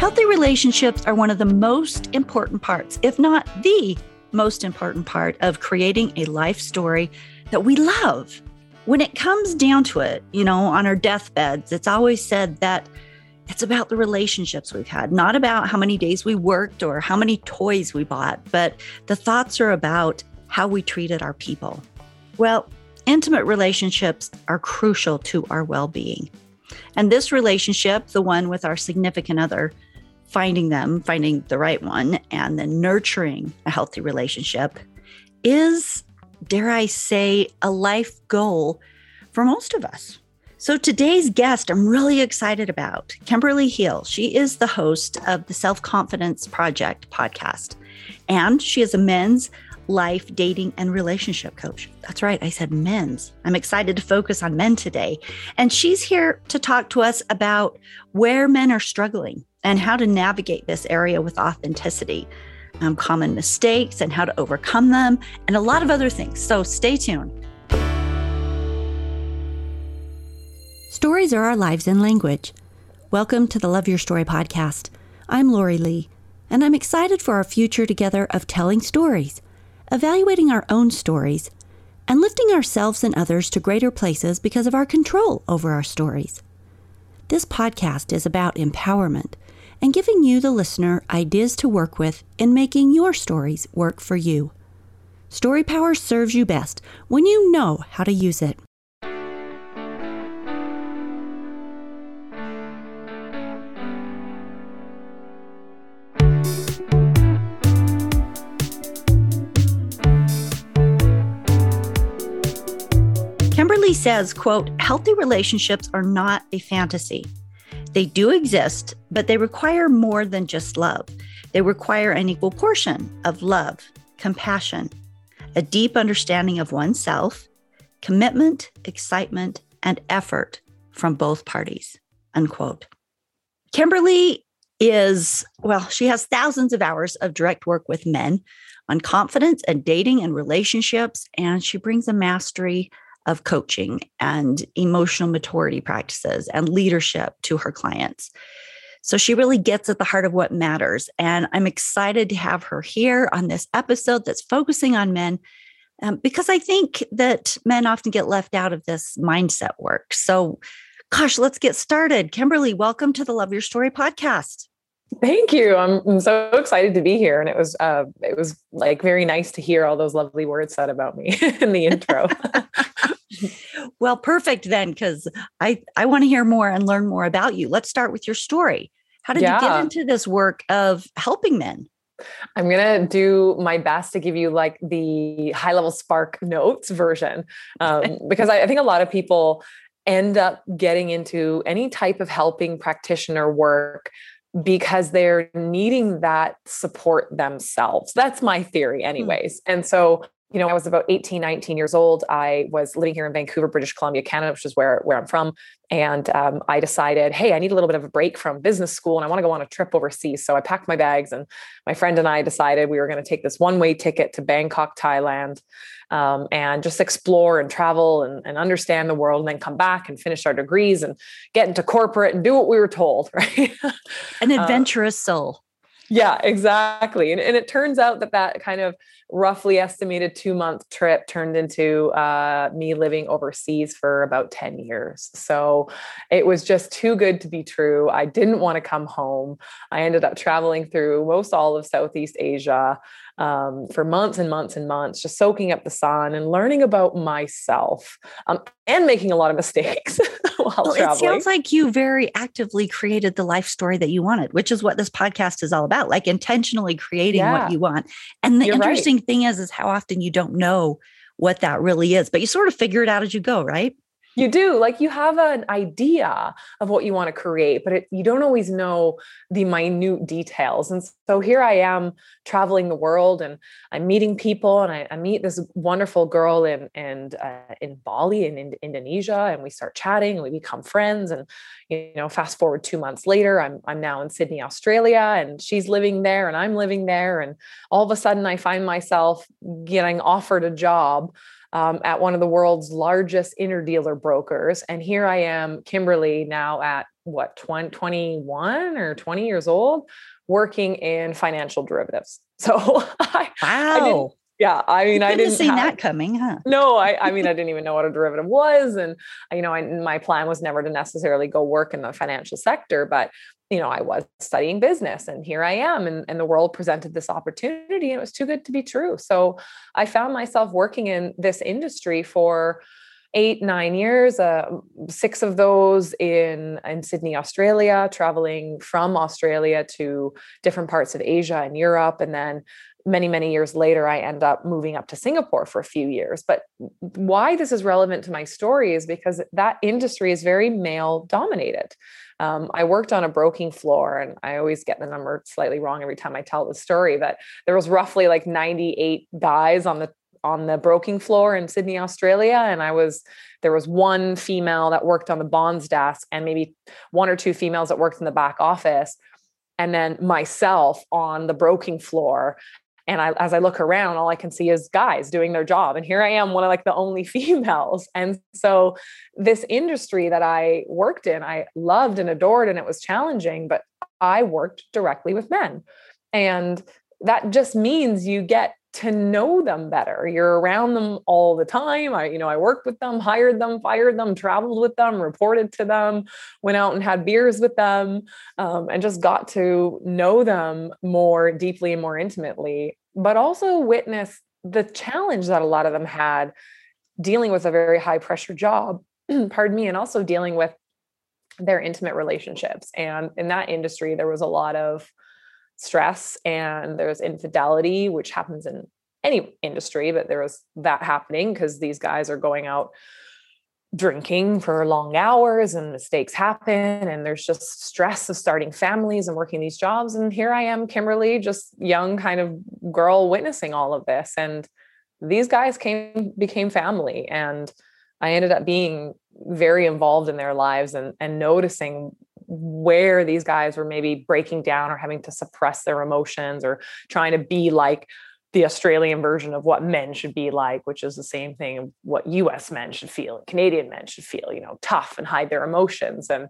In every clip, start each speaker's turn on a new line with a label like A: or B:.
A: Healthy relationships are one of the most important parts, if not the most important part, of creating a life story that we love. When it comes down to it, you know, on our deathbeds, it's always said that it's about the relationships we've had, not about how many days we worked or how many toys we bought, but the thoughts are about how we treated our people. Well, intimate relationships are crucial to our well being. And this relationship, the one with our significant other, finding them, finding the right one, and then nurturing a healthy relationship is, dare I say, a life goal for most of us. So today's guest, I'm really excited about Kimberly Heal. She is the host of the Self Confidence Project podcast, and she is a men's life, dating, and relationship coach. That's right, I said men's. I'm excited to focus on men today. And she's here to talk to us about where men are struggling and how to navigate this area with authenticity, um, common mistakes, and how to overcome them, and a lot of other things. So stay tuned.
B: Stories are our lives in language. Welcome to the Love Your Story podcast. I'm Lori Lee, and I'm excited for our future together of telling stories evaluating our own stories, and lifting ourselves and others to greater places because of our control over our stories. This podcast is about empowerment and giving you, the listener, ideas to work with in making your stories work for you. Story Power serves you best when you know how to use it.
A: Kimberly says, quote, healthy relationships are not a fantasy. They do exist, but they require more than just love. They require an equal portion of love, compassion, a deep understanding of oneself, commitment, excitement, and effort from both parties. Unquote. Kimberly is, well, she has thousands of hours of direct work with men on confidence and dating and relationships, and she brings a mastery of coaching and emotional maturity practices and leadership to her clients. So she really gets at the heart of what matters. And I'm excited to have her here on this episode that's focusing on men um, because I think that men often get left out of this mindset work. So, gosh, let's get started. Kimberly, welcome to the Love Your Story podcast.
C: Thank you. I'm, I'm, so excited to be here, and it was uh, it was like very nice to hear all those lovely words said about me in the intro.
A: well, perfect then, because I I want to hear more and learn more about you. Let's start with your story. How did yeah. you get into this work of helping men?
C: I'm going to do my best to give you like the high level spark notes version um, because I, I think a lot of people end up getting into any type of helping practitioner work because they're needing that support themselves. That's my theory, hmm. anyways. Mm. And so, you know, I was about 18, 19 years old. I was living here in Vancouver, British Columbia, Canada, which is where, where I'm from. And um, I decided, hey, I need a little bit of a break from business school and I want to go on a trip overseas. So I packed my bags and my friend and I decided we were going to take this one way ticket to Bangkok, Thailand um, and just explore and travel and, and understand the world and then come back and finish our degrees and get into corporate and do what we were told, right?
A: An uh, adventurous soul.
C: Yeah, exactly. And, and it turns out that that kind of roughly estimated two month trip turned into uh, me living overseas for about 10 years. So it was just too good to be true. I didn't want to come home. I ended up traveling through most all of Southeast Asia um, for months and months and months, just soaking up the sun and learning about myself um, and making a lot of mistakes while well, traveling.
A: It sounds like you very actively created the life story that you wanted, which is what this podcast is all about, like intentionally creating yeah. what you want. And the You're interesting right. thing is, is how often you don't know what that really is, but you sort of figure it out as you go, right?
C: You do. Like you have an idea of what you want to create, but it, you don't always know the minute details. And so here I am traveling the world and I'm meeting people and I, I meet this wonderful girl in, uh, in Bali in, in Indonesia and we start chatting and we become friends. And, you know, fast forward two months later, I'm, I'm now in Sydney, Australia and she's living there and I'm living there. And all of a sudden I find myself getting offered a job um, at one of the world's largest interdealer brokers. And here I am, Kimberly, now at what 20, 21 or 20 years old working in financial derivatives. So I,
A: wow.
C: Yeah, I mean, I didn't
A: see that coming, huh?
C: No, I, I mean, I didn't even know what a derivative was, and you know, I, my plan was never to necessarily go work in the financial sector, but you know, I was studying business, and here I am, and, and the world presented this opportunity, and it was too good to be true. So I found myself working in this industry for eight nine years uh, six of those in in sydney australia traveling from australia to different parts of asia and europe. And then many many years later i end up moving up to singapore for a few years. But why this is relevant to my story is because that industry is very male dominated. Um, i worked on a broking floor and i always get the number slightly wrong every time i tell the story but there was roughly like 98 guys on the on the broking floor in Sydney, Australia. And I was, there was one female that worked on the bonds desk and maybe one or two females that worked in the back office. And then myself on the broking floor. And I, as I look around, all I can see is guys doing their job. And here I am, one of like the only females. And so this industry that I worked in, I loved and adored, and it was challenging, but I worked directly with men. And that just means you get to know them better. You're around them all the time. I, you know, I worked with them, hired them, fired them, traveled with them, reported to them, went out and had beers with them, um, and just got to know them more deeply and more intimately, but also witness the challenge that a lot of them had dealing with a very high pressure job, pardon me, and also dealing with their intimate relationships. And in that industry, there was a lot of stress and there's infidelity, which happens in any industry, but there was that happening because these guys are going out drinking for long hours and mistakes happen and there's just stress of starting families and working these jobs and here i am kimberly just young kind of girl witnessing all of this and these guys came became family and i ended up being very involved in their lives and and noticing where these guys were maybe breaking down or having to suppress their emotions or trying to be like the Australian version of what men should be like, which is the same thing of what US men should feel and Canadian men should feel, you know, tough and hide their emotions. And,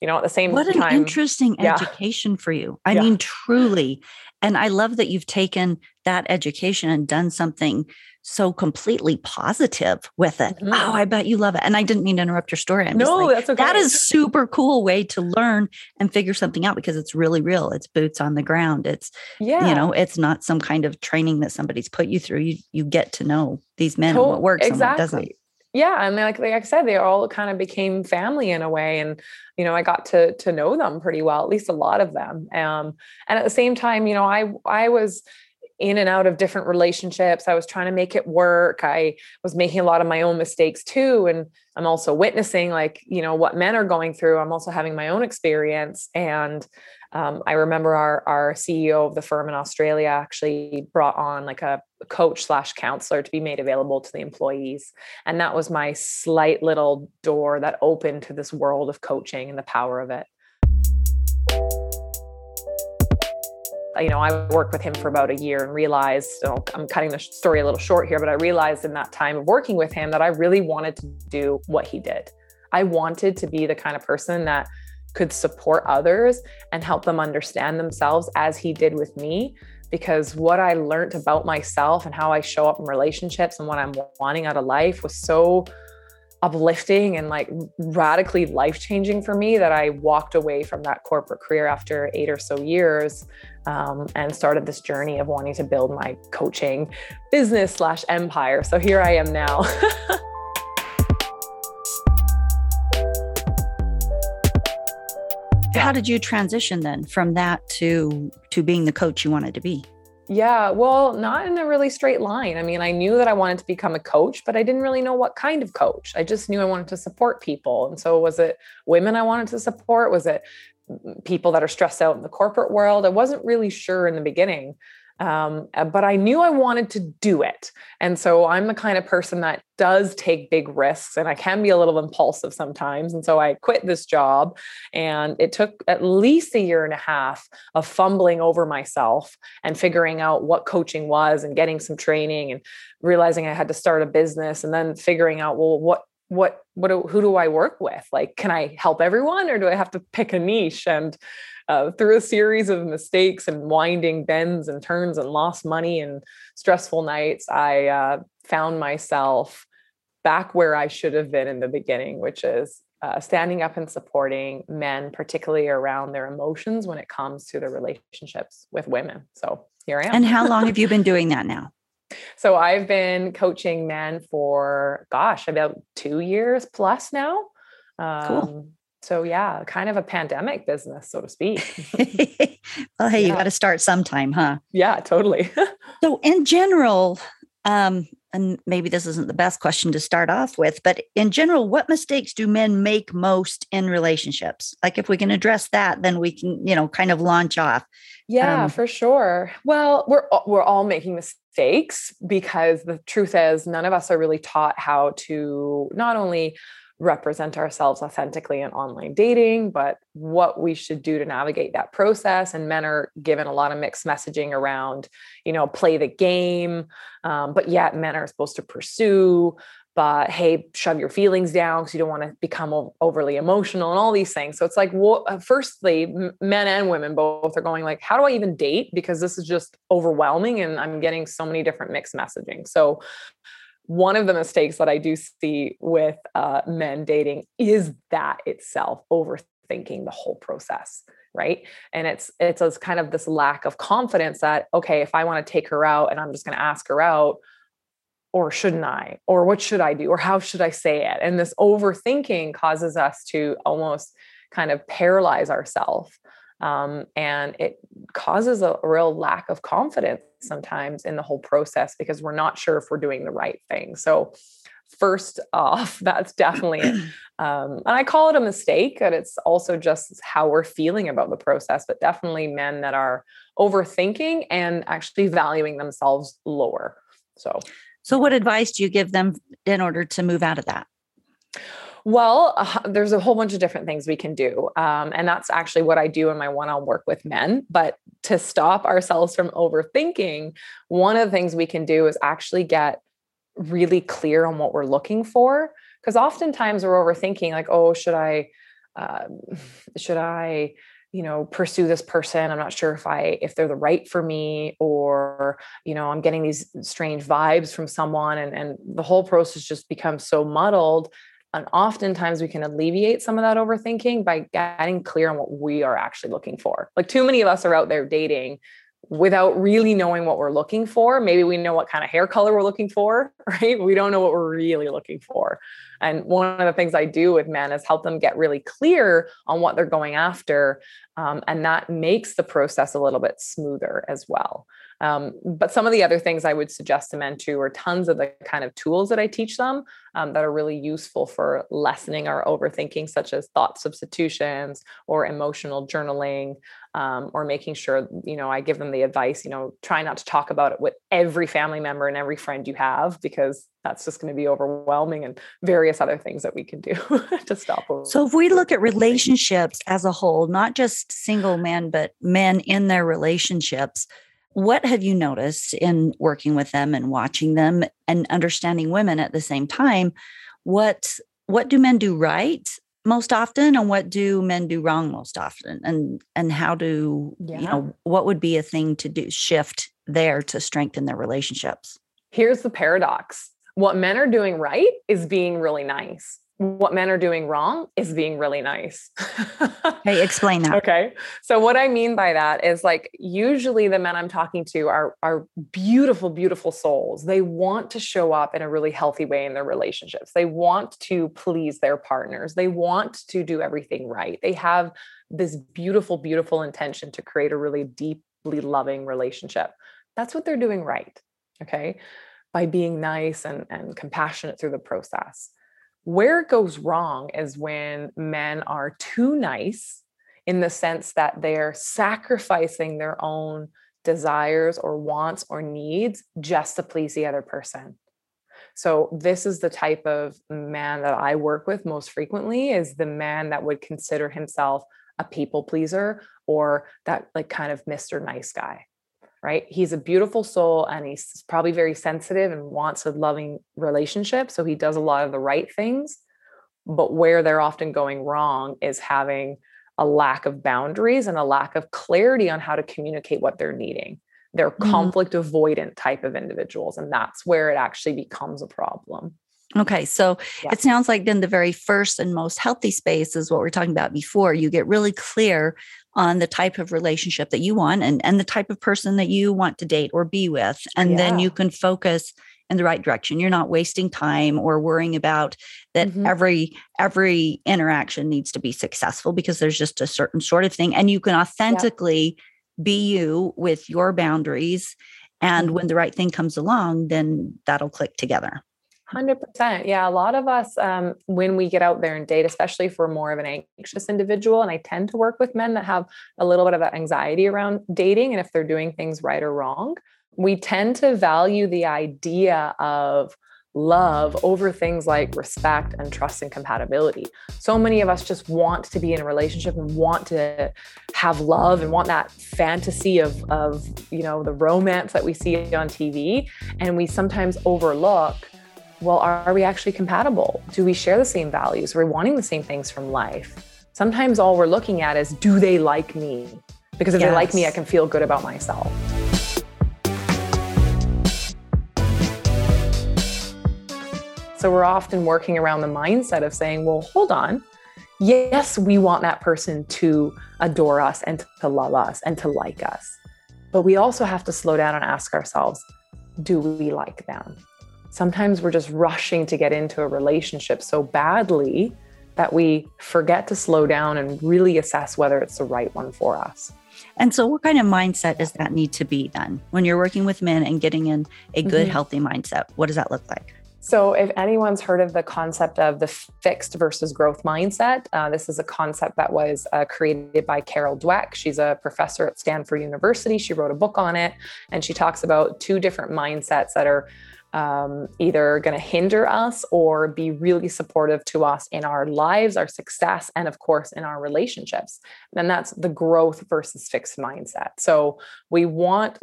C: you know, at the same
A: what
C: time.
A: What an interesting yeah. education for you. I yeah. mean, truly. And I love that you've taken that education and done something so completely positive with it. Mm-hmm. Oh, I bet you love it. And I didn't mean to interrupt your story. I'm
C: no,
A: like,
C: that's okay.
A: That is super cool way to learn and figure something out because it's really real. It's boots on the ground. It's yeah, you know, it's not some kind of training that somebody's put you through. You you get to know these men and what works exactly. and what doesn't
C: yeah and like, like i said they all kind of became family in a way and you know i got to to know them pretty well at least a lot of them um and at the same time you know i i was in and out of different relationships. I was trying to make it work. I was making a lot of my own mistakes too. And I'm also witnessing, like, you know, what men are going through. I'm also having my own experience. And um, I remember our, our CEO of the firm in Australia actually brought on like a coach slash counselor to be made available to the employees. And that was my slight little door that opened to this world of coaching and the power of it. You know, I worked with him for about a year and realized, I'm cutting the story a little short here, but I realized in that time of working with him that I really wanted to do what he did. I wanted to be the kind of person that could support others and help them understand themselves as he did with me. Because what I learned about myself and how I show up in relationships and what I'm wanting out of life was so uplifting and like radically life changing for me that I walked away from that corporate career after eight or so years um, and started this journey of wanting to build my coaching business slash empire. So here I am now.
A: How did you transition then from that to to being the coach you wanted to be?
C: Yeah, well, not in a really straight line. I mean, I knew that I wanted to become a coach, but I didn't really know what kind of coach. I just knew I wanted to support people. And so, was it women I wanted to support? Was it mm, people that are stressed out in the corporate world? I wasn't really sure in the beginning. Um, uh, but I knew I wanted to do it. And so I'm the kind of person that does take big risks and I can be a little impulsive sometimes. And so I quit this job and it took at least a year and a half of fumbling over myself and figuring out what coaching was and getting some training and realizing I had to start a business and then figuring out, well, what what what do, who do I work with? Like, can I help everyone, or do I have to pick a niche? And uh, through a series of mistakes and winding bends and turns and lost money and stressful nights, I uh, found myself back where I should have been in the beginning, which is uh, standing up and supporting men, particularly around their emotions when it comes to their relationships with women. So here I am.
A: And how long have you been doing that now?
C: So I've been coaching men for, gosh, about two years plus now. Um, cool. So yeah, kind of a pandemic business, so to speak.
A: well, hey, yeah. you got to start sometime, huh?
C: Yeah, totally.
A: so in general, um, and maybe this isn't the best question to start off with, but in general, what mistakes do men make most in relationships? Like if we can address that, then we can, you know, kind of launch off.
C: Yeah, um, for sure. Well, we're we're all making mistakes because the truth is none of us are really taught how to not only represent ourselves authentically in online dating, but what we should do to navigate that process. And men are given a lot of mixed messaging around, you know, play the game, um, but yet men are supposed to pursue. But hey, shove your feelings down because you don't want to become overly emotional and all these things. So it's like, well, uh, firstly, men and women both are going like, how do I even date? Because this is just overwhelming, and I'm getting so many different mixed messaging. So one of the mistakes that I do see with uh, men dating is that itself overthinking the whole process right? And it's it's a kind of this lack of confidence that okay if i want to take her out and i'm just going to ask her out or shouldn't i? Or what should i do? Or how should i say it? And this overthinking causes us to almost kind of paralyze ourselves um, and it causes a real lack of confidence sometimes in the whole process because we're not sure if we're doing the right thing. So, first off, that's definitely, um, and I call it a mistake, but it's also just how we're feeling about the process. But definitely men that are overthinking and actually valuing themselves lower. So,
A: so what advice do you give them in order to move out of that?
C: Well, uh, there's a whole bunch of different things we can do. Um, and that's actually what I do in my one on work with men. But to stop ourselves from overthinking, one of the things we can do is actually get really clear on what we're looking for. Because oftentimes we're overthinking, like, oh, should I, uh, should I, you know pursue this person i'm not sure if i if they're the right for me or you know i'm getting these strange vibes from someone and and the whole process just becomes so muddled and oftentimes we can alleviate some of that overthinking by getting clear on what we are actually looking for. Like too many of us are out there dating without really knowing what we're looking for. Maybe we know what kind of hair color we're looking for, right? We don't know what we're really looking for. And one of the things I do with men is help them get really clear on what they're going after. Um, and that makes the process a little bit smoother as well. Um, but some of the other things I would suggest to men too are tons of the kind of tools that I teach them um, that are really useful for lessening our overthinking, such as thought substitutions or emotional journaling, um, or making sure, you know, I give them the advice, you know, try not to talk about it with every family member and every friend you have, because that's just going to be overwhelming and various other things that we can do to stop.
A: So if we look at relationships as a whole, not just single men, but men in their relationships, what have you noticed in working with them and watching them and understanding women at the same time? What what do men do right most often and what do men do wrong most often and and how do yeah. you know what would be a thing to do shift there to strengthen their relationships
C: here's the paradox what men are doing right is being really nice what men are doing wrong is being really nice.
A: hey, explain that.
C: Okay. So what I mean by that is like usually the men I'm talking to are are beautiful beautiful souls. They want to show up in a really healthy way in their relationships. They want to please their partners. They want to do everything right. They have this beautiful beautiful intention to create a really deeply loving relationship. That's what they're doing right. Okay? By being nice and and compassionate through the process where it goes wrong is when men are too nice in the sense that they're sacrificing their own desires or wants or needs just to please the other person. So this is the type of man that I work with most frequently is the man that would consider himself a people pleaser or that like kind of Mr. nice guy right? He's a beautiful soul and he's probably very sensitive and wants a loving relationship. So he does a lot of the right things. But where they're often going wrong is having a lack of boundaries and a lack of clarity on how to communicate what they're needing. They're mm-hmm. conflict avoidant type of individuals. And that's where it actually becomes a problem.
A: Okay. So yeah. it sounds like then the very first and most healthy space is what we are talking about before. You get really clear on the type of relationship that you want and, and the type of person that you want to date or be with. And yeah. then you can focus in the right direction. You're not wasting time or worrying about that mm-hmm. every every interaction needs to be successful because there's just a certain sort of thing. And you can authentically yeah. be you with your boundaries. And mm-hmm. when the right thing comes along, then that'll click together.
C: 100%. Yeah. A lot of us, um, when we get out there and date, especially if we're more of an anxious individual, and I tend to work with men that have a little bit of that anxiety around dating and if they're doing things right or wrong, we tend to value the idea of love over things like respect and trust and compatibility. So many of us just want to be in a relationship and want to have love and want that fantasy of of you know the romance that we see on TV and we sometimes overlook well, are we actually compatible? Do we share the same values? Are we wanting the same things from life? Sometimes all we're looking at is do they like me? Because if yes. they like me, I can feel good about myself. So we're often working around the mindset of saying, well, hold on. Yes, we want that person to adore us and to love us and to like us. But we also have to slow down and ask ourselves, do we like them? Sometimes we're just rushing to get into a relationship so badly that we forget to slow down and really assess whether it's the right one for us.
A: And so, what kind of mindset does that need to be then when you're working with men and getting in a good, mm-hmm. healthy mindset? What does that look like?
C: So, if anyone's heard of the concept of the fixed versus growth mindset, uh, this is a concept that was uh, created by Carol Dweck. She's a professor at Stanford University. She wrote a book on it, and she talks about two different mindsets that are um, either going to hinder us or be really supportive to us in our lives, our success, and of course in our relationships. And that's the growth versus fixed mindset. So we want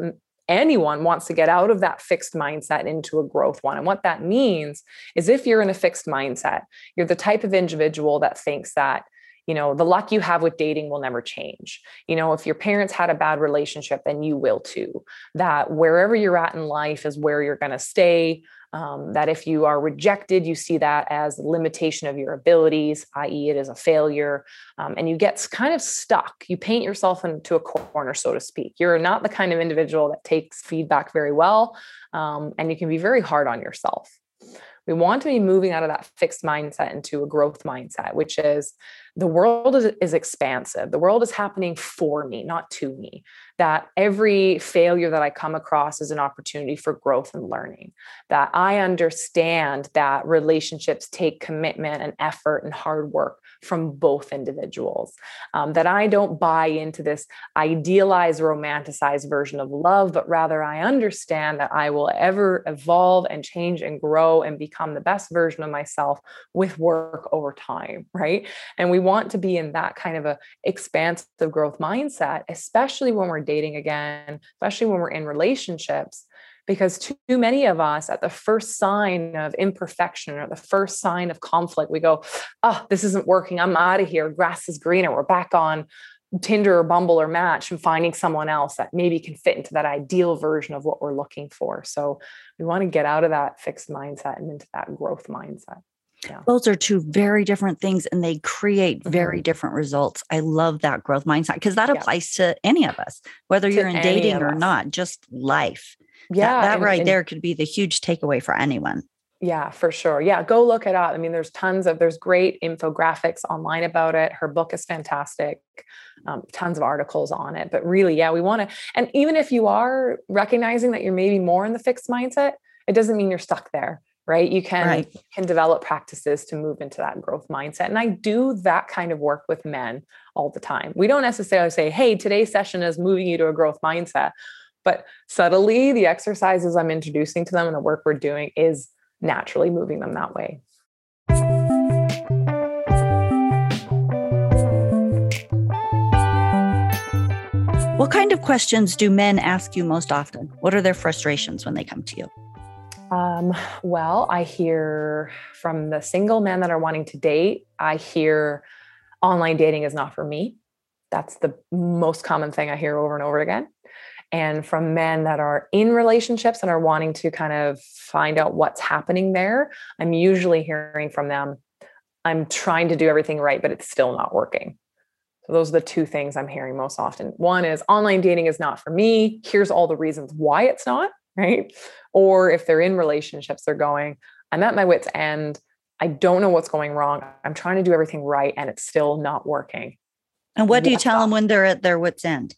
C: anyone wants to get out of that fixed mindset into a growth one. And what that means is if you're in a fixed mindset, you're the type of individual that thinks that you know the luck you have with dating will never change. You know if your parents had a bad relationship then you will too. That wherever you're at in life is where you're going to stay. Um, that if you are rejected you see that as limitation of your abilities i.e it is a failure. Um, and you get kind of stuck. You paint yourself into a corner so to speak. You're not the kind of individual that takes feedback very well um, and you can be very hard on yourself we want to be moving out of that fixed mindset into a growth mindset, which is the world is, is expansive. The world is happening for me, not to me. That every failure that I come across is an opportunity for growth and learning. That I understand that relationships take commitment and effort and hard work from both individuals. Um, that I don't buy into this idealized, romanticized version of love, but rather I understand that I will ever evolve and change and grow and become the best version of myself with work over time, right? And we want to be in that kind of a expansive growth mindset, especially when we're dating again, especially when we're in relationships because too many of us at the first sign of imperfection or the first sign of conflict we go oh this isn't working. I'm out of here. Grass is greener. We're back on tinder or bumble or match and finding someone else that maybe can fit into that ideal version of what we're looking for. So we want to get out of that fixed mindset and into that growth mindset
A: yeah. Those are two very different things and they create very mm-hmm. different results. I love that growth mindset because that yeah. applies to any of us, whether to you're in dating or us. not, just life. Yeah. That, that and, right and, there could be the huge takeaway for anyone.
C: Yeah, for sure. Yeah, go look it up. I mean, there's tons of there's great infographics online about it. Her book is fantastic. Um, tons of articles on it. But really, yeah, we want to. And even if you are recognizing that you're maybe more in the fixed mindset, it doesn't mean you're stuck there, right? You can right. can develop practices to move into that growth mindset. And I do that kind of work with men all the time. We don't necessarily say, "Hey, today's session is moving you to a growth mindset." But subtly, the exercises I'm introducing to them and the work we're doing is naturally moving them that way.
A: What kind of questions do men ask you most often? What are their frustrations when they come to you?
C: Um, well, I hear from the single men that are wanting to date, I hear online dating is not for me. That's the most common thing I hear over and over again. And from men that are in relationships and are wanting to kind of find out what's happening there, I'm usually hearing from them, I'm trying to do everything right, but it's still not working. So those are the two things I'm hearing most often. One is online dating is not for me. Here's all the reasons why it's not, right? Or if they're in relationships, they're going, I'm at my wits' end. I don't know what's going wrong. I'm trying to do everything right and it's still not working.
A: And what do you tell them when they're at their wits' end?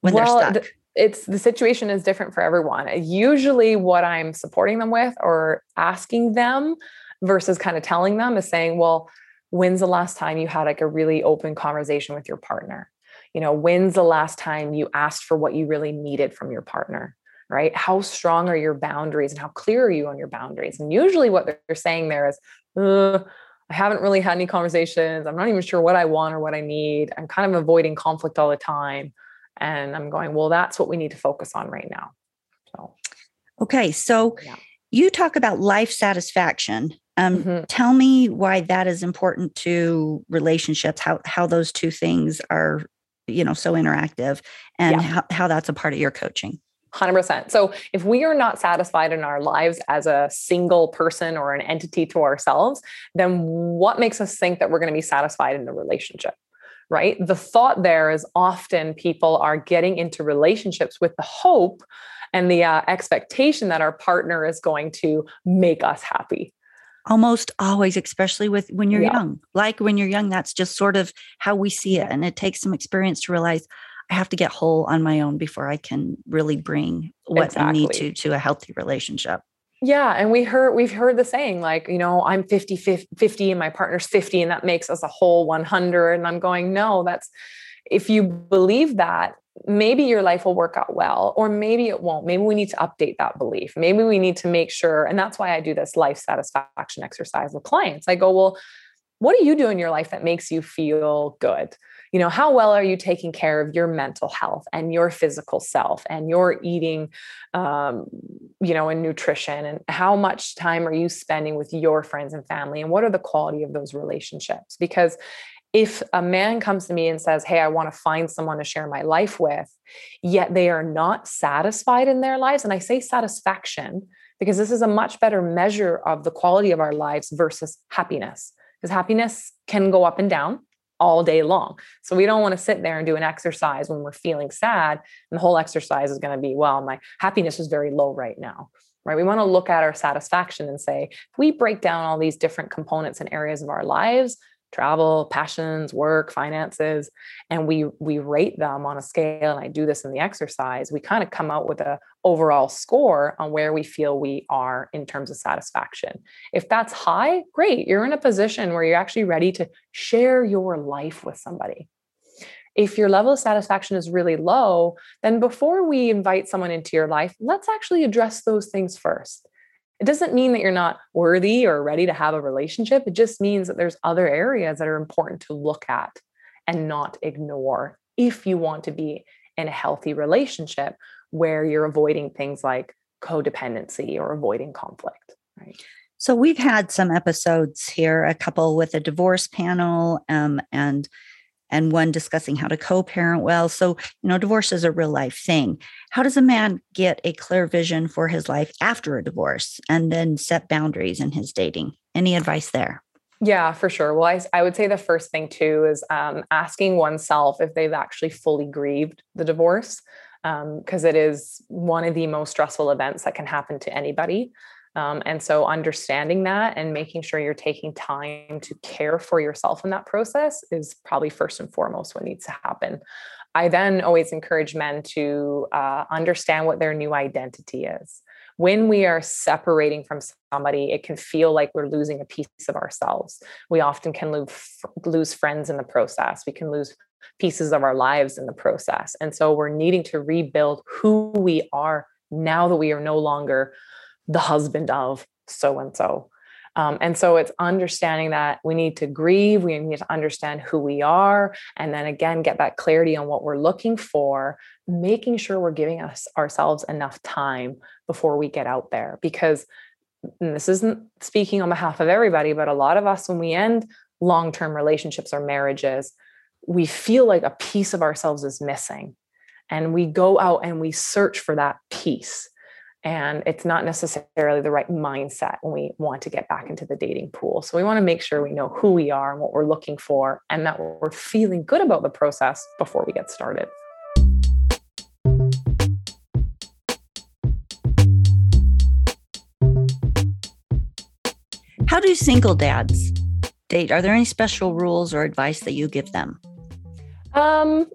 A: When
C: well,
A: they're stuck?
C: it's the situation is different for everyone. Usually, what I'm supporting them with or asking them versus kind of telling them is saying, well, when's the last time you had like a really open conversation with your partner? You know, when's the last time you asked for what you really needed from your partner? Right? How strong are your boundaries and how clear are you on your boundaries? And usually, what they're saying there is, I haven't really had any conversations. I'm not even sure what I want or what I need. I'm kind of avoiding conflict all the time. And I'm going, well, that's what we need to focus on right now. So,
A: okay. So, yeah. you talk about life satisfaction. Um, mm-hmm. Tell me why that is important to relationships, how, how those two things are, you know, so interactive and yeah. how, how that's a part of your coaching.
C: 100%. So if we are not satisfied in our lives as a single person or an entity to ourselves, then what makes us think that we're going to be satisfied in the relationship? Right? The thought there is often people are getting into relationships with the hope and the uh, expectation that our partner is going to make us happy
A: almost always especially with when you're yeah. young like when you're young that's just sort of how we see it and it takes some experience to realize I have to get whole on my own before I can really bring what exactly. I need to to a healthy relationship.
C: Yeah, and we heard we've heard the saying like, you know, I'm 50 50 and my partner's 50 and that makes us a whole 100 and I'm going, no, that's if you believe that, maybe your life will work out well or maybe it won't. Maybe we need to update that belief. Maybe we need to make sure and that's why I do this life satisfaction exercise with clients. I go, well, what do you do in your life that makes you feel good? You know how well are you taking care of your mental health and your physical self and your eating um, you know and nutrition? And how much time are you spending with your friends and family? And what are the quality of those relationships? Because if a man comes to me and says hey i want to find someone to share my life with yet they are not satisfied in their lives and i say satisfaction because this is a much better measure of the quality of our lives versus happiness. Because happiness can go up and down all day long. So we don't want to sit there and do an exercise when we're feeling sad. And the whole exercise is going to be, well, my happiness is very low right now. Right. We want to look at our satisfaction and say, if we break down all these different components and areas of our lives, travel, passions, work, finances, and we we rate them on a scale. And I do this in the exercise. We kind of come out with a overall score on where we feel we are in terms of satisfaction. If that's high, great. You're in a position where you're actually ready to share your life with somebody. If your level of satisfaction is really low, then before we invite someone into your life, let's actually address those things first. It doesn't mean that you're not worthy or ready to have a relationship. It just means that there's other areas that are important to look at and not ignore if you want to be in a healthy relationship where you're avoiding things like codependency or avoiding conflict, right?
A: So we've had some episodes here, a couple with a divorce panel um, and and one discussing how to co-parent well. So, you know, divorce is a real life thing. How does a man get a clear vision for his life after a divorce and then set boundaries in his dating? Any advice there?
C: Yeah, for sure. Well, I, I would say the first thing too is um, asking oneself if they've actually fully grieved the divorce, because um, it is one of the most stressful events that can happen to anybody. Um, and so understanding that and making sure you're taking time to care for yourself in that process is probably first and foremost what needs to happen. I then always encourage men to uh, understand what their new identity is. When we are separating from somebody, it can feel like we're losing a piece of ourselves. We often can lose, lose friends in the process. We can lose pieces of our lives in the process. And so we're needing to rebuild who we are now that we are no longer the husband of so and so. Um, and so it's understanding that we need to grieve, we need to understand who we are, and then again, get that clarity on what we're looking for, making sure we're giving us ourselves enough time before we get out there. Because this isn't speaking on behalf of everybody, but a lot of us, when we end long term relationships or marriages, we feel like a piece of ourselves is missing. And we go out and we search for that piece and it's not necessarily the right mindset when we want to get back into the dating pool. So we want to make sure we know who we are and what we're looking for and that we're feeling good about the process before we get started.
A: How do single dads date? Are there any special rules or advice that you give them?
C: Um,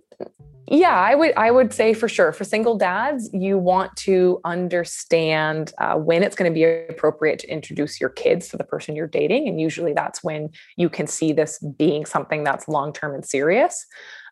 C: yeah, I would I would say for sure for single dads, you want to understand uh, when it's going to be appropriate to introduce your kids to the person you're dating, and usually that's when you can see this being something that's long term and serious.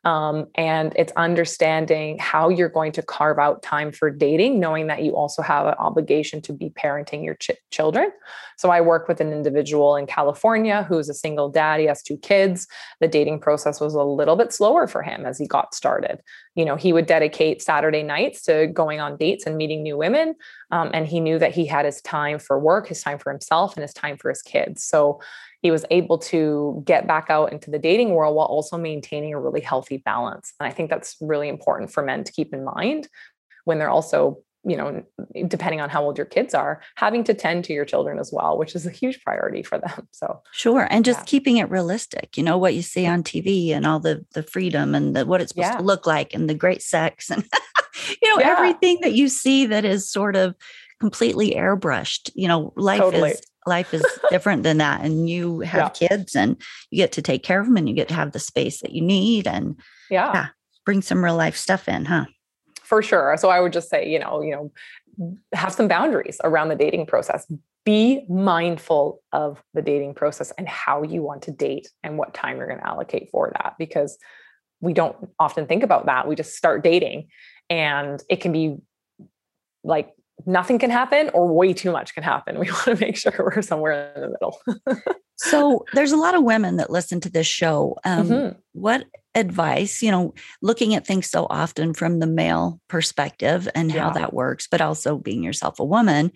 C: Um, and it's understanding how you're going to carve out time for dating, knowing that you also have an obligation to be parenting your ch- children. So I work with an individual in California who's a single dad. He has two kids. The dating process was a little bit slower for him as he got started. You know, he would dedicate Saturday nights to going on dates and meeting new women. Um, and he knew that he had his time for work, his time for himself, and his time for his kids. So he was able to get back out into the dating world while also maintaining a really healthy balance. And I think that's really important for men to keep in mind when they're also, you know, depending on how old your kids are, having to tend to your children as well, which is a huge priority for them. So
A: sure. And just yeah. keeping it realistic, you know, what you see on TV and all the the freedom and the what it's supposed yeah. to look like and the great sex and you know, yeah. everything that you see that is sort of completely airbrushed. You know, life totally. is life is different than that and you have yeah. kids and you get to take care of them and you get to have the space that you need and
C: yeah. yeah
A: bring some real life stuff in huh
C: for sure so i would just say you know you know have some boundaries around the dating process be mindful of the dating process and how you want to date and what time you're going to allocate for that because we don't often think about that we just start dating and it can be like nothing can happen or way too much can happen. We want to make sure we're somewhere in the middle.
A: so there's a lot of women that listen to this show. Um, mm-hmm. What advice, you know, looking at things so often from the male perspective and yeah. how that works, but also being yourself a woman.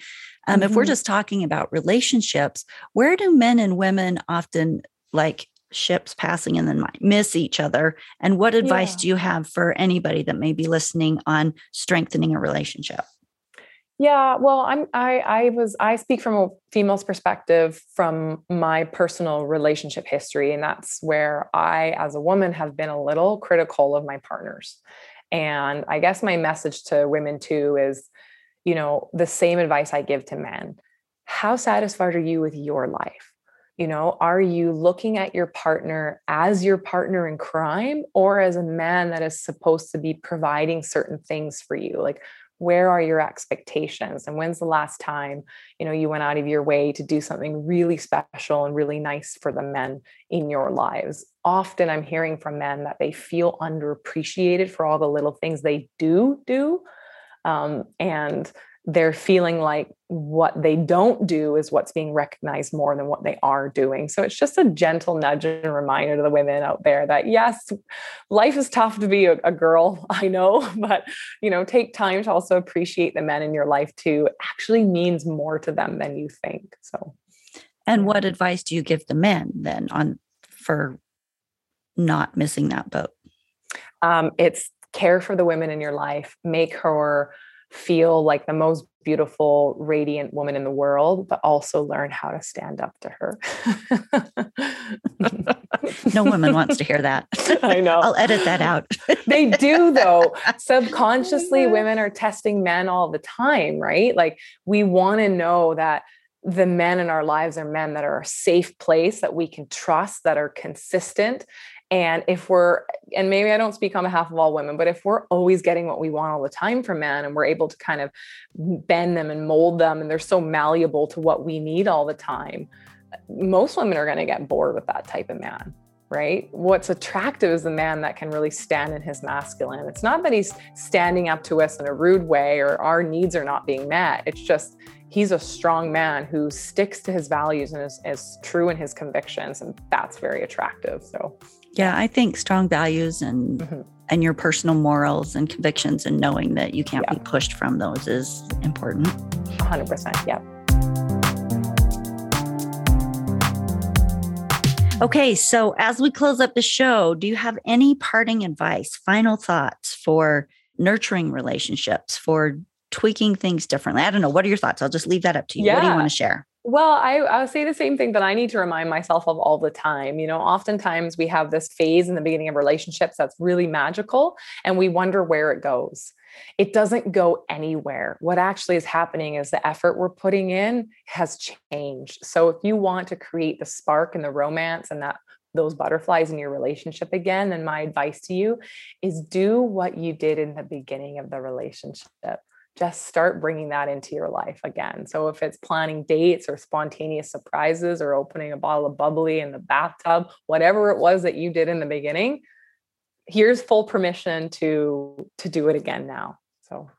A: Um, mm-hmm. If we're mm-hmm. just talking about relationships, where do men and women often like ships passing and then might miss each other? And what advice yeah. do you have for anybody that may be listening on strengthening a relationship?
C: Yeah, well, I'm I I was I speak from a female's perspective from my personal relationship history and that's where I as a woman have been a little critical of my partners. And I guess my message to women too is you know, the same advice I give to men. How satisfied are you with your life? You know, are you looking at your partner as your partner in crime or as a man that is supposed to be providing certain things for you? Like where are your expectations? And when's the last time you know you went out of your way to do something really special and really nice for the men in your lives? Often i'm hearing from men that they feel underappreciated for all the little things they do do um, and they're feeling like what they don't do is what's being recognized more than what they are doing. So it's just a gentle nudge and reminder to the women out there that yes, life is tough to be a, a girl, I know, but you know, take time to also appreciate the men in your life too. It actually means more to them than you think. So
A: and what advice do you give the men then on for not missing that boat?
C: Um, it's care for the women in your life, make her feel like the most beautiful, radiant woman in the world, but also learn how to stand up to her.
A: no woman wants to hear that.
C: I know.
A: I'll edit that out.
C: they do, though. Subconsciously, women are testing men all the time, right? Like, we want to know that the men in our lives are men that are a safe place that we can trust, that are consistent, and if we're, and maybe I don't speak on behalf of all women, but if we're always getting what we want all the time from men and we're able to kind of bend them and mold them and they're so malleable to what we need all the time, most women are going to get bored with that type of man. right? What's attractive is the man that can really stand in his masculine. It's not that he's standing up to us in a rude way or our needs are not being met. It's just he's a strong man who sticks to his values and is, is true in his convictions. And that's very attractive. So,
A: yeah, I think strong values and mm-hmm. and your personal morals and convictions and knowing that you can't yeah. be pushed from those is important.
C: 100%. Yeah.
A: Okay, so as we close up the show, do you have any parting advice, final thoughts for nurturing relationships, for tweaking things differently? I don't know. What are your thoughts? I'll just leave that up to you. Yeah. What do you want to share?
C: Well, I, I'll say the same thing that I need to remind myself of all the time. You know, oftentimes we have this phase in the beginning of relationships that's really magical and we wonder where it goes. It doesn't go anywhere. What actually is happening is the effort we're putting in has changed. So if you want to create the spark and the romance and that those butterflies in your relationship again, then my advice to you is do what you did in the beginning of the relationship just start bringing that into your life again. So if it's planning dates or spontaneous surprises or opening a bottle of bubbly in the bathtub, whatever it was that you did in the beginning, here's full permission to to do it again now. So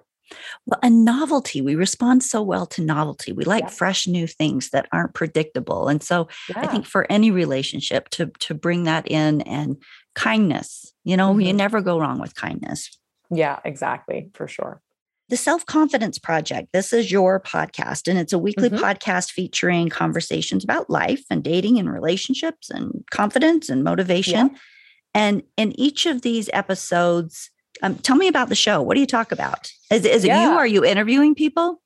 A: well, a novelty. We respond so well to novelty. We like yeah. fresh new things that aren't predictable. And so yeah. I think for any relationship to to bring that in and kindness, you know, mm-hmm. you never go wrong with kindness.
C: Yeah, exactly, for sure
A: the Self Confidence Project. This is your podcast, and it's a weekly mm-hmm. podcast featuring conversations about life and dating and relationships and confidence and motivation. Yeah. And in each of these episodes, um, tell me about the show. What do you talk about? Is, is it you? Are you interviewing people?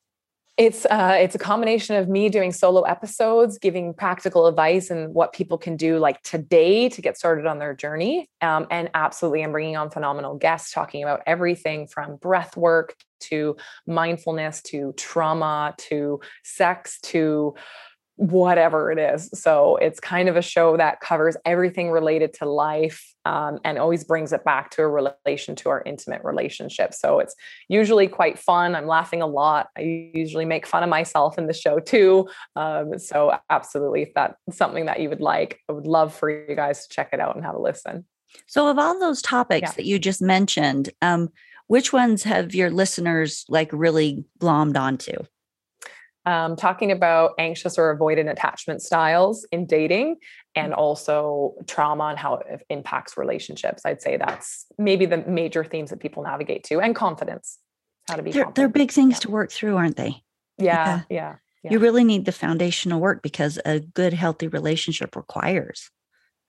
C: It's uh, it's a combination of me doing solo episodes, giving practical advice and what people can do like today to get started on their journey. Um, and absolutely, I'm bringing on phenomenal guests talking about everything from breath work to mindfulness to trauma to sex to whatever it is. So it's kind of a show that covers everything related to life um, and always brings it back to a relation to our intimate relationship. So it's usually quite fun. I'm laughing a lot. I usually make fun of myself in the show too. Um, so absolutely, if that's something that you would like, I would love for you guys to check it out and have a listen.
A: So of all those topics yeah. that you just mentioned, um, which ones have your listeners like really glommed onto?
C: Um, talking about anxious or avoidant attachment styles in dating and mm. also trauma and how it impacts relationships. I'd say that's maybe the major themes that people navigate to and confidence. How to be
A: they're, they're big things yeah. to work through, aren't they?
C: Yeah, yeah, yeah.
A: Yeah. You really need the foundational work because a good, healthy relationship requires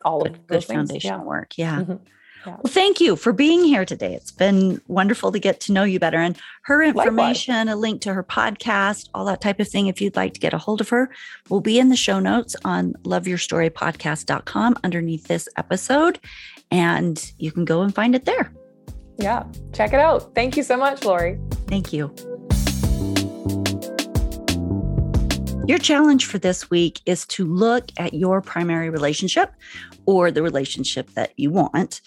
C: all of
A: good, good foundational work. Yeah. Mm-hmm. Well, thank you for being here today. It's been wonderful to get to know you better. And her information, Likewise. a link to her podcast, all that type of thing, if you'd like to get a hold of her, will be in the show notes on loveyourstorypodcast.com underneath this episode. And you can go and find it there.
C: Yeah, check it out. Thank you so much, Lori.
A: Thank you. Your challenge for this week is to look at your primary relationship or the relationship that you want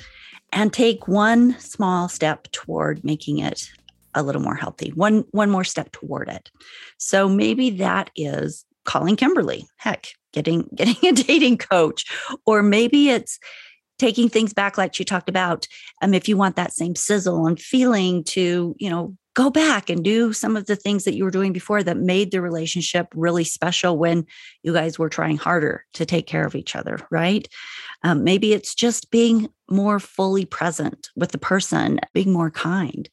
A: and take one small step toward making it a little more healthy one one more step toward it. So maybe that is calling kimberly. Heck getting getting a dating coach or maybe it's taking things back like you talked about um if you want that same sizzle and feeling to you know go back and do some of the things that you were doing before that made the relationship really special when you guys were trying harder to take care of each other, right? Um, maybe it's just being more fully present with the person, being more kind.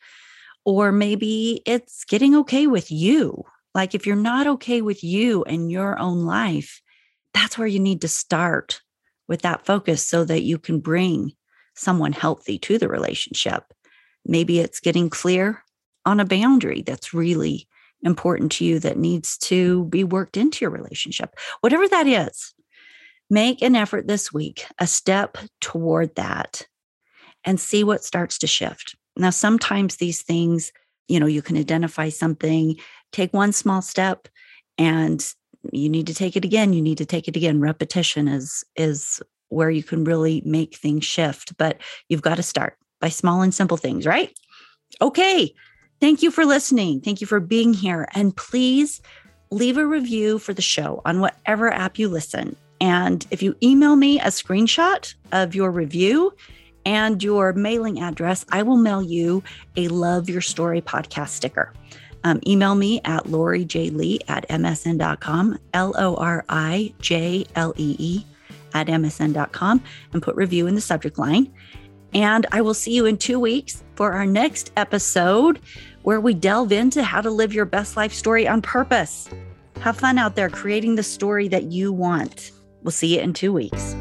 A: Or maybe it's getting okay with you. Like if you're not okay with you and your own life, that's where you need to start with that focus so that you can bring someone healthy to the relationship. Maybe it's getting clear on a boundary that's really important to you that needs to be worked into your relationship. Whatever that is, make an effort this week, a step toward that, and see what starts to shift. Now, sometimes these things, you know, you can identify something, take one small step, and you need to take it again. You need to take it again. Repetition is is where you can really make things shift, but you've got to start by small and simple things, right? Okay, Thank you for listening. Thank you for being here. And please leave a review for the show on whatever app you listen. And if you email me a screenshot of your review and your mailing address, I will mail you a Love Your Story podcast sticker. Um, email me at Lori J. Lee at msn.com, L O R I J L E E at msn.com, and put review in the subject line. And I will see you in two weeks for our next episode where we delve into how to live your best life story on purpose. Have fun out there creating the story that you want. We'll see you in two weeks.